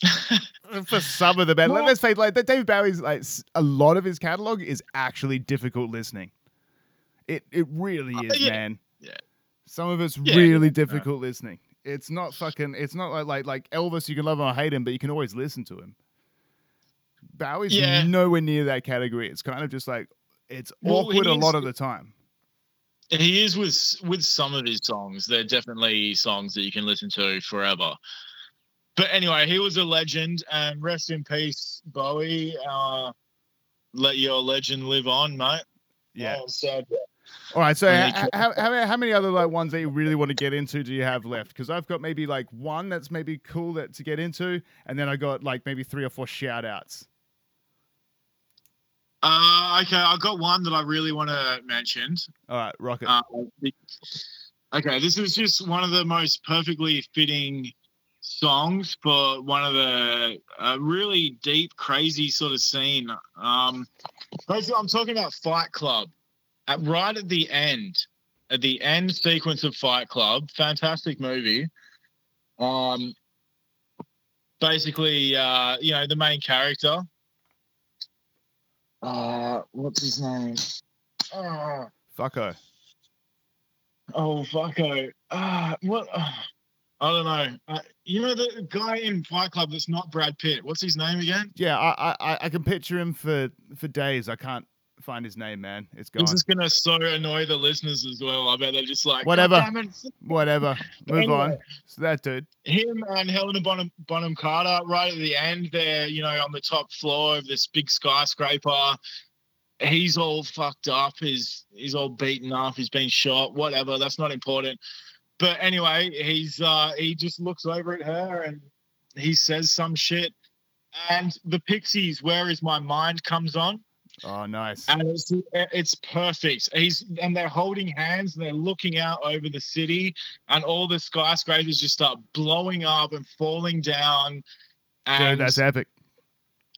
For some of the band, Well- let's face like that. David Bowie's like a lot of his catalog is actually difficult listening. It it really Uh, is, yeah. man. Yeah. Some of it's Yeah, really difficult listening. It's not fucking. It's not like like like Elvis. You can love him or hate him, but you can always listen to him. Bowie's Yeah. nowhere near that category. It's kind of just like it's Well, awkward a lot of the time. he is with with some of his songs. They're definitely songs that you can listen to forever. But anyway, he was a legend, and rest in peace, Bowie. Uh, let your legend live on, mate. Yeah. Sad. All right. So Yeah, how, how, how many other like ones that you really want to get into do you have left? Because I've got maybe like one that's maybe cool that to get into, and then I got like maybe three or four shout outs. Uh, okay, I've got one that I really want to mention. All right, rocket. Uh, okay, this is just one of the most perfectly fitting songs for one of the uh, really deep, crazy sort of scene. Um, basically, I'm talking about Fight Club. At right at the end, at the end sequence of Fight Club, fantastic movie. Um, basically, uh, you know, the main character. Uh, what's his name? Uh, Fucko. Oh, fucko. Ah, what? Uh, I don't know. Uh, you know the guy in Fight Club that's not Brad Pitt. What's his name again? Yeah, I, I I can picture him for for days. I can't find his name, man. It's gone. This is gonna so annoy the listeners as well. I bet they're just like, Whatever. "God damn it." Whatever. Move on. So that dude. Him and Helena Bonham, Bonham Carter, right at the end, they're you know on the top floor of this big skyscraper. He's all fucked up. He's he's all beaten up. He's been shot. Whatever. That's not important. But anyway, he's uh he just looks over at her and he says some shit. And the Pixies, "Where Is My Mind" comes on, Oh, nice. and it's it's perfect. He's and they're holding hands and they're looking out over the city, and all the skyscrapers just start blowing up and falling down. And Dude, that's epic.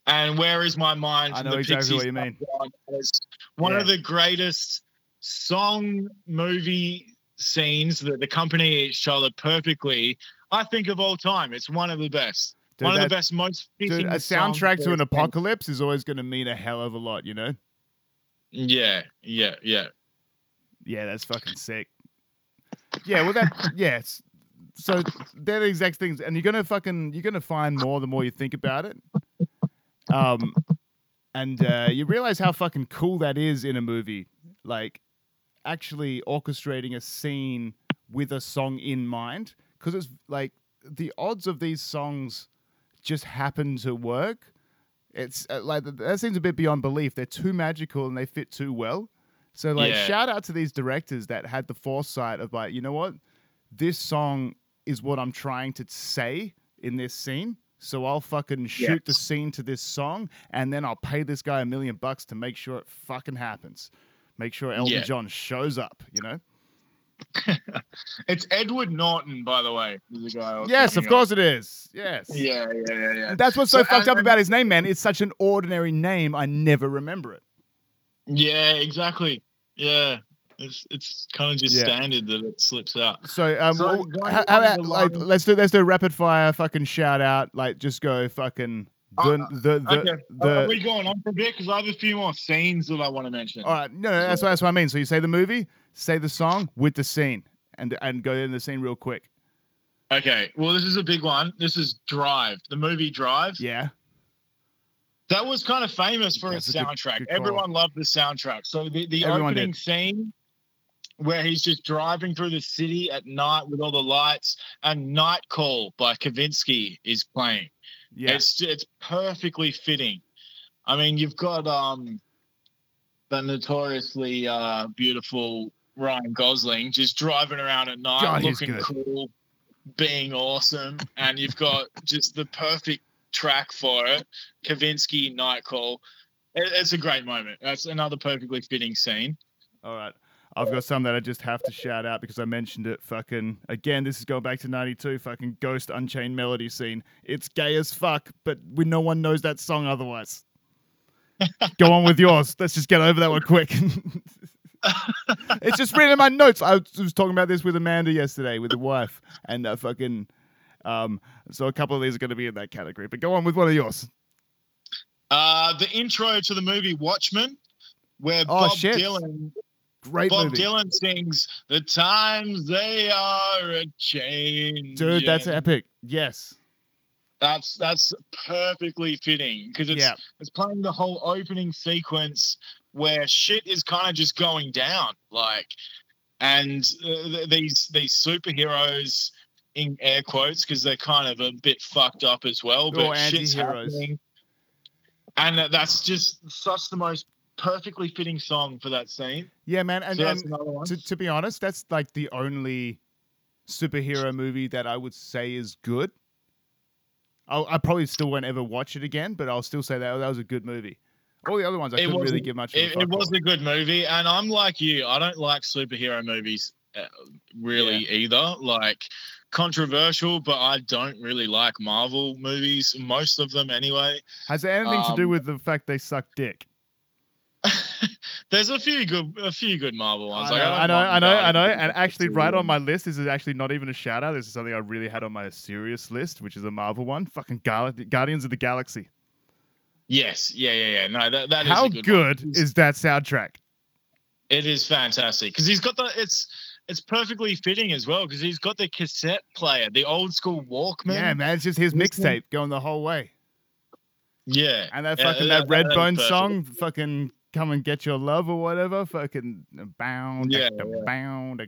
and where is my mind? I know the exactly what you mean. comes on. It's one of the greatest song movie scenes that the company other perfectly. I think of all time. It's one of the best. Dude, one of that- the best, most. Dude, a soundtrack to an apocalypse is always going to mean a hell of a lot, you know? Yeah, yeah, yeah. Yeah, that's fucking sick. Yeah, well, that, yes. So they're the exact things, and you're gonna fucking, you're gonna find more the more you think about it. Um, and uh, you realize how fucking cool that is in a movie, like actually orchestrating a scene with a song in mind, because it's like the odds of these songs just happen to work. It's uh, like that seems a bit beyond belief. They're too magical and they fit too well. So like Yeah. shout out to these directors that had the foresight of like, you know what? This song is what I'm trying to say in this scene. So I'll fucking shoot the scene to this song and then I'll pay this guy a million bucks to make sure it fucking happens. Make sure Elton Yeah. John shows up, you know? It's Edward Norton, by the way. the guy Yes, of course it is. Yes. Yeah, yeah, yeah, yeah. That's what's so, So, fucked and- up about his name, man. It's such an ordinary name. I never remember it. Yeah, exactly. Yeah. It's it's kind of just Yeah. standard that it slips out. So, um, So, well, how, how about like let's do let's do a rapid fire fucking shout out. Like, just go fucking the Uh, the the. Okay. the Are we going on for a bit? Because I have a few more scenes that I want to mention. all right, no, no, that's what, that's what I mean. So you say the movie, say the song with the scene, and and go in the scene real quick. Okay. Well, this is a big one. This is Drive, the movie Drive. Yeah, That was kind of famous for That's its a good- soundtrack. good call. Everyone loved the soundtrack. So the, the Everyone opening did. scene where he's just driving through the city at night with all the lights and Night Call by Kavinsky is playing. yeah, It's it's perfectly fitting. I mean, you've got um the notoriously uh beautiful Ryan Gosling just driving around at night God, looking cool, being awesome, and you've got just the perfect track for it. Kavinsky Night Call. It- It's a great moment. That's another perfectly fitting scene. all right. I've got some that I just have to shout out because I mentioned it. Fucking again, this is going back to '92. Fucking Ghost Unchained Melody scene. It's gay as fuck, but we no one knows that song otherwise. Go on with yours. Let's just get over that one quick. it's just written in my notes. I was talking about this with Amanda yesterday, with the wife, and uh, fucking, Um, so a couple of these are going to be in that category. But go on with one of yours. Uh, the intro to the movie Watchmen, where Oh, Bob shit. Dylan Great Bob movie, Dylan sings "The times they are a change." dude. That's epic. Yes. That's that's perfectly fitting because it's Yeah. it's playing the whole opening sequence where shit is kind of just going down, like, and uh, th- these these superheroes in air quotes because they're kind of a bit fucked up as well, but Or shit's anti-heroes. happening, and that- that's just such the most perfectly fitting song for that scene. Yeah, man. And, so and to, to be honest, that's like the only superhero movie that I would say is good. I'll, I probably still won't ever watch it again, but I'll still say that that was a good movie. All the other ones I It couldn't really give much. It, it was a good movie and i'm like you i don't like superhero movies uh, really either like controversial but i don't really like marvel movies most of them anyway Has it anything to do um, with the fact they suck dick? there's a few good a few good marvel ones I know, Like, I know, don't I know, I know. And actually, right on my list, this is actually not even a shout out. This is something I really had on my serious list, which is a Marvel one. Fucking Gal- Guardians of the Galaxy. Yes yeah yeah yeah no that, that is How good, good one. is that soundtrack? it is fantastic because he's got the it's it's perfectly fitting as well because he's got the cassette player the old school walkman yeah, man, it's just his mixtape going the whole way. yeah And that Yeah, fucking that- that, that is Redbone song, fucking "Come and Get Your Love" or whatever, fucking bound, Yeah, yeah, yeah. bound.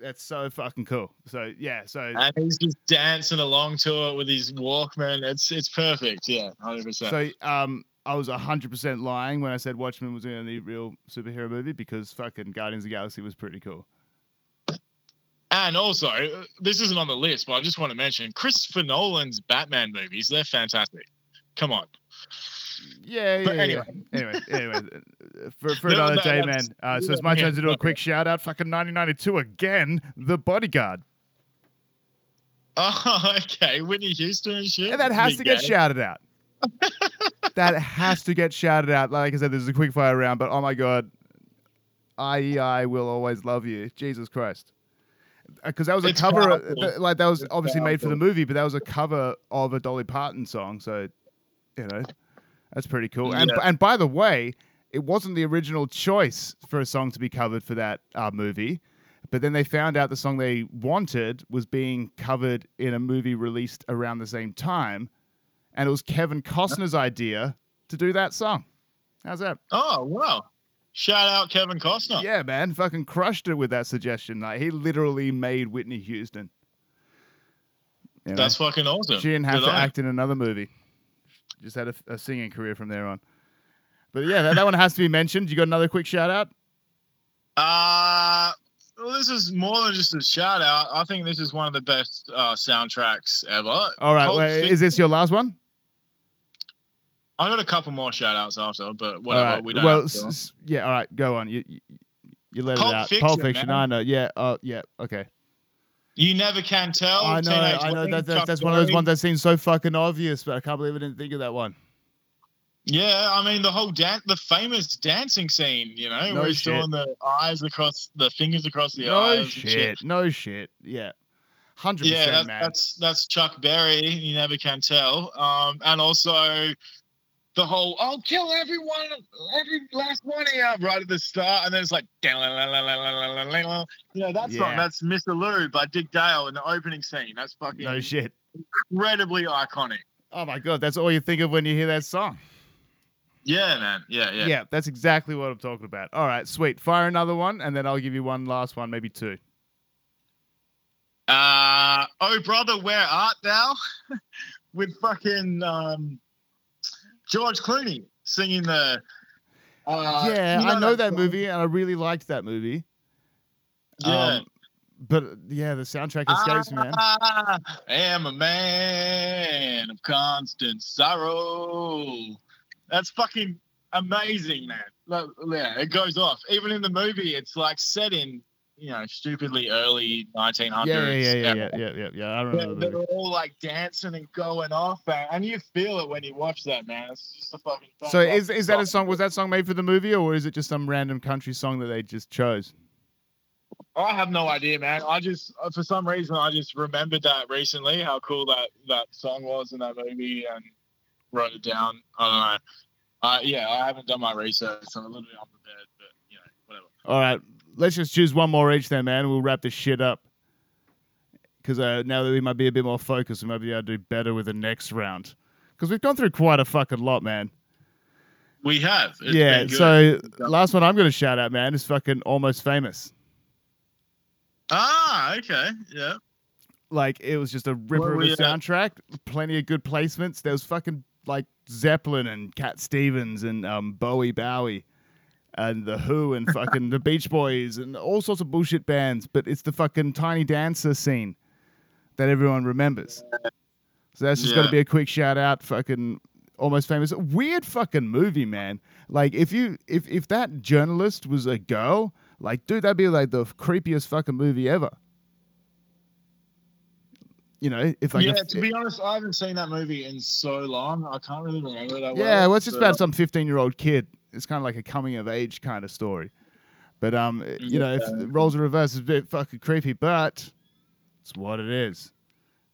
That's so fucking cool. So yeah, so and he's just dancing along to it with his Walkman. It's it's perfect. Yeah, hundred percent. so um, I was hundred percent lying when I said Watchmen was the only real superhero movie because fucking Guardians of the Galaxy was pretty cool. And also, this isn't on the list, but I just want to mention Christopher Nolan's Batman movies. They're fantastic. Come on. Yeah, yeah, But yeah. anyway. Anyway, anyway, uh, for, for No, another no, day, man. Uh, so it's my turn to do a quick shout out. Fucking 1992 again. The Bodyguard. Oh, okay. Whitney Houston and shit. And that has to get gay. shouted out. that has to get shouted out. Like I said, this is a quick fire round, but oh my god, I I will always love you. Jesus Christ. Because that was a It's cover, uh, powerful. like that was It's obviously made for the movie, but that was a cover of a Dolly Parton song. So, you know, that's pretty cool. And Yeah. and by the way, it wasn't the original choice for a song to be covered for that uh, movie. But then they found out the song they wanted was being covered in a movie released around the same time. And it was Kevin Costner's idea to do that song. How's that? Oh, wow. Shout out Kevin Costner. Yeah, man. Fucking crushed it with that suggestion. Like, he literally made Whitney Houston. You know? That's fucking awesome. She didn't have Good to on act in another movie. Just had a, a singing career from there on. But yeah, that, that one has to be mentioned. You got another quick shout out? Uh, well, this is more than just a shout out. I think this is one of the best uh, soundtracks ever. All right. Wait, is this your last one? I got a couple more shout outs after, but whatever. right. We don't well, have s- yeah. All right. Go on. You you, you let Pulp it out. Fiction, Pulp Fiction. man. I know. Yeah. Oh, yeah. Okay. You never can tell. I know. I know. That, that, that's one of those ones that seems so fucking obvious, but I can't believe I didn't think of that one. Yeah, I mean the whole dance, the famous dancing scene. You know, No where he's shit. doing the eyes across, the fingers across the no eyes. and shit. No shit. Yeah. Hundred Yeah, percent, that's, man. that's that's Chuck Berry. You never can tell. Um, and also the whole "I'll kill everyone, every last one of you" right at the start, and then it's like, you know, that Yeah. That's Misirlou by Dick Dale in the opening scene. That's fucking no shit. incredibly iconic. Oh my god, that's all you think of when you hear that song. Yeah, man. Yeah, yeah. Yeah. that's exactly what I'm talking about. All right, sweet. Fire another one, and then I'll give you one last one, maybe two. Uh, oh brother, where art thou? With fucking um, George Clooney singing the. Uh, yeah, you I know that song? movie, and I really liked that movie. Yeah. Um, but yeah, the soundtrack escapes me, man. I am a man of constant sorrow. That's fucking amazing, man. Like, yeah, it goes off. Even in the movie, it's like set in, you know, stupidly early 1900s. Yeah, yeah, yeah, yeah, yeah, yeah, yeah. I remember the they're all like dancing and going off, and you feel it when you watch that, man. It's just a fucking. So is is that a song? Was that song made for the movie, or is it just some random country song that they just chose? I have no idea, man. I just, uh, for some reason, I just remembered that recently, how cool that that song was in that movie, and wrote it down. I don't know. Uh, yeah, I haven't done my research, so I'm a little bit unprepared, but you know, whatever. All right, let's just choose one more each, then, man. We'll wrap this shit up. Because uh, now that we might be a bit more focused, we might be able to do better with the next round. Because we've gone through quite a fucking lot, man. We have. It's yeah. So last one I'm going to shout out, man, is fucking almost famous. ah, okay, yeah. Like it was just a ripper of a at? soundtrack. Plenty of good placements. There was fucking like Zeppelin and Cat Stevens and um, Bowie Bowie and the Who and fucking the Beach Boys and all sorts of bullshit bands. But it's the fucking Tiny Dancer scene that everyone remembers. So that's just got to be a quick shout out. Fucking almost famous. Weird fucking movie, man. Like if you if if that journalist was a girl, like dude, that'd be like the creepiest fucking movie ever. You know, if like yeah, to be honest, I haven't seen that movie in so long. I can't really remember that yeah, well, it's just about some fifteen-year-old kid. It's kind of like a coming-of-age kind of story. But um, you know, if Yeah. roles are reversed, it's a bit fucking creepy. But it's what it is.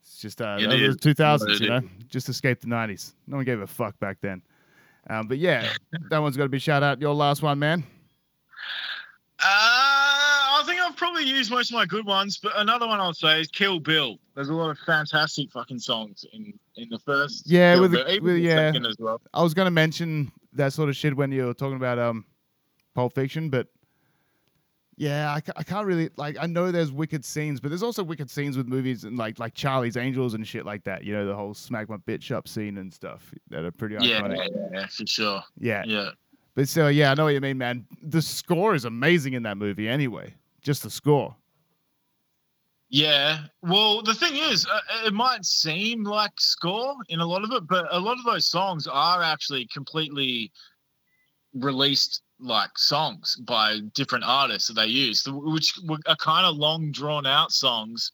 It's just uh, It those two thousands, you know, just escaped the nineties. No one gave a fuck back then. Um, but yeah, that one's got to be shout out. Your last one, man. Uh, I think I've probably used most of my good ones, but another one I'll say is Kill Bill. There's a lot of fantastic fucking songs in in the first. Yeah, Kill with the- Bill, even with- the yeah. second as well. I was gonna mention that sort of shit when you were talking about um, Pulp Fiction, but yeah, I, I can't really like. I know there's wicked scenes, but there's also wicked scenes with movies and like like Charlie's Angels and shit like that. You know, the whole smack my bitch up scene and stuff that are pretty Yeah, iconic. yeah, yeah, for sure. Yeah, Yeah. but so yeah, I know what you mean, man. The score is amazing in that movie, anyway. Just the score. Yeah. Well, the thing is, uh, it might seem like score in a lot of it, but a lot of those songs are actually completely released like songs by different artists that they use, which are kind of long drawn out songs,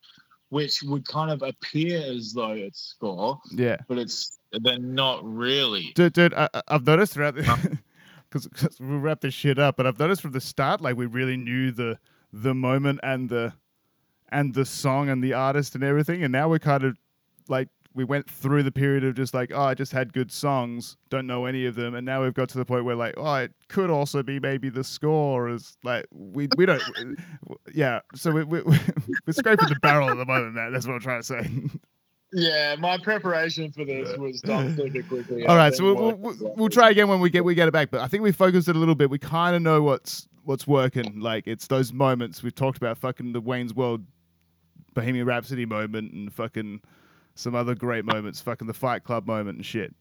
which would kind of appear as though it's score, Yeah. but it's they're not really. Dude, dude, I, I've noticed throughout the because we'll wrap this shit up, but I've noticed from the start, like we really knew the the moment and the and the song and the artist and everything, and now we're kind of like we went through the period of just like, oh, I just had good songs, don't know any of them, and now we've got to the point where like, oh, it could also be maybe the score is like we we don't, yeah. So we, we we're scraping the barrel at the moment, man. That's what I'm trying to say. Yeah, my preparation for this was done super quickly. All right, so we'll, we'll, we'll, we'll try again when we get we get it back. But I think we focused it a little bit. We kind of know what's what's working. Like it's those moments we've talked about, fucking the Wayne's World, Bohemian Rhapsody moment, and fucking some other great moments, fucking the Fight Club moment and shit.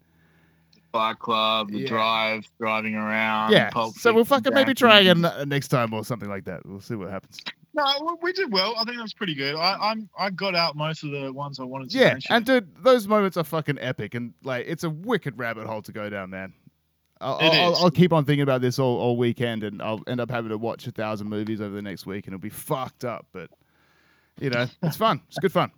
Fight Club, The Yeah. Drive, driving around. yeah. So we'll fucking maybe try again next time or something like that. We'll see what happens. No, we- we did well. I think that was pretty good. I, I'm I got out most of the ones I wanted to Yeah, mention. and dude, those moments are fucking epic, and like it's a wicked rabbit hole to go down, man. I'll, I'll. I'll keep on thinking about this all, all weekend, and I'll end up having to watch a thousand movies over the next week, and it'll be fucked up. But you know, it's fun. It's good fun.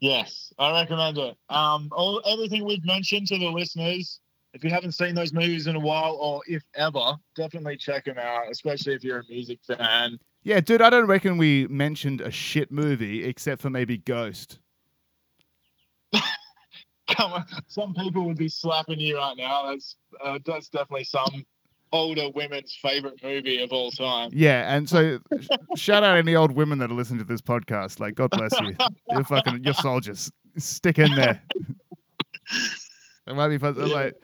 yes, I recommend it. Um, all everything we've mentioned to the listeners. If you haven't seen those movies in a while, or if ever, definitely check them out. Especially if you're a music fan. Yeah, dude, I don't reckon we mentioned a shit movie except for maybe Ghost. Come on, some people would be slapping you right now. That's uh, that's definitely some older women's favorite movie of all time. Yeah, and so shout out any old women that are listening to this podcast. Like, God bless you. You're fucking, you're soldiers. Stick in there. it might be fun. Yeah. Like,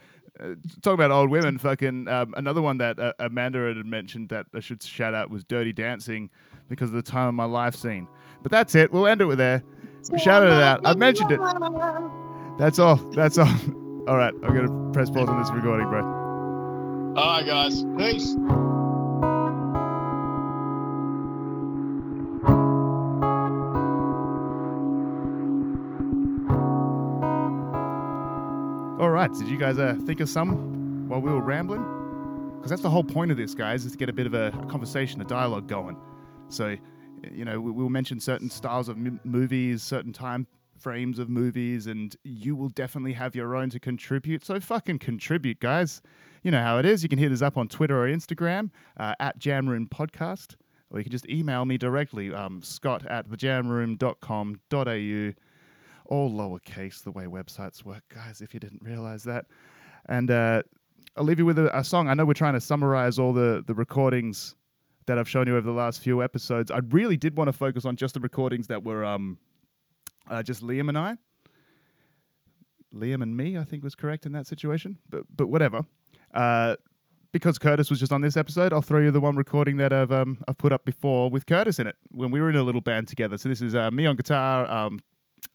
uh, talking about old women, fucking um, another one that uh, Amanda had mentioned that I should shout out was Dirty Dancing because of the time of my life scene. But that's it. We'll end it with there. We shouted it out. I've mentioned it. That's all. That's all. All right, I'm gonna press pause on this recording, bro. All right, guys. Peace. All right. Did you guys uh, think of some while we were rambling? Because that's the whole point of this, guys, is to get a bit of a, a conversation, a dialogue going. So, you know, we, we'll mention certain styles of m- movies, certain time frames of movies, and you will definitely have your own to contribute. So fucking contribute, guys. You know how it is. You can hit us up on Twitter or Instagram uh, at Jamroom Podcast, or you can just email me directly, um, scott at thejamroom.com.au, all lowercase, the way websites work, guys, if you didn't realize that. And uh, I'll leave you with a, a song. I know we're trying to summarize all the, the recordings that I've shown you over the last few episodes. I really did want to focus on just the recordings that were um, uh, just Liam and I. Liam and me, I think was correct in that situation, but but whatever. Uh, because Kurtis was just on this episode, I'll throw you the one recording that I've um, I've put up before with Kurtis in it when we were in a little band together. So this is uh, me on guitar. Um,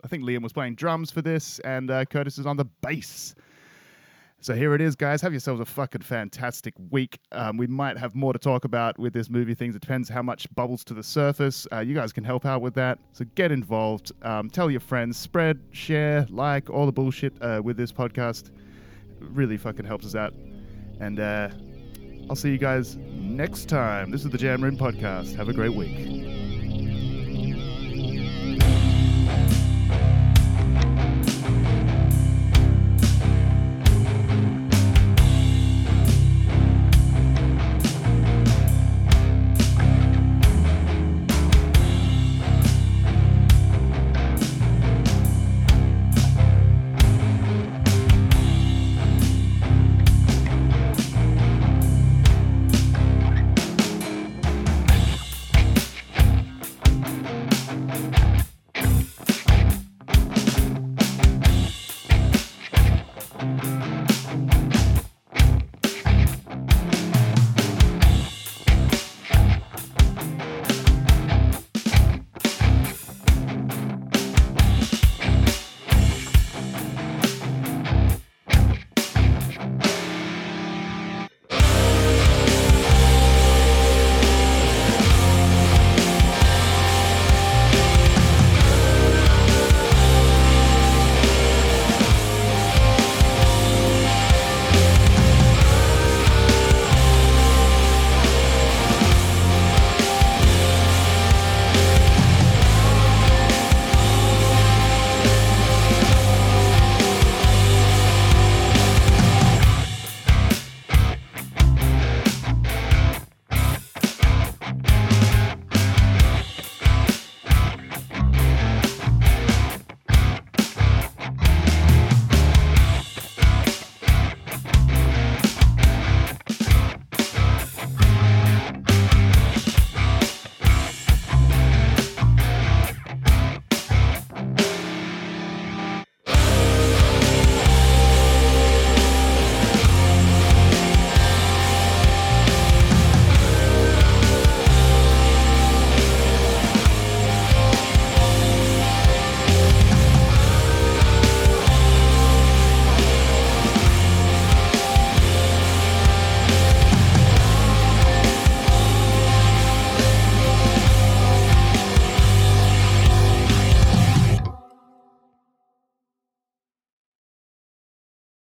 I think Liam was playing drums for this, and uh, Kurtis is on the bass. So here it is, guys. Have yourselves a fucking fantastic week. Um, we might have more to talk about with this movie things. It depends how much bubbles to the surface. Uh, you guys can help out with that. So get involved. Um, tell your friends. Spread, share, like all the bullshit uh, with this podcast. Really fucking helps us out. And uh, I'll see you guys next time. This is the Jam Room Podcast. Have a great week.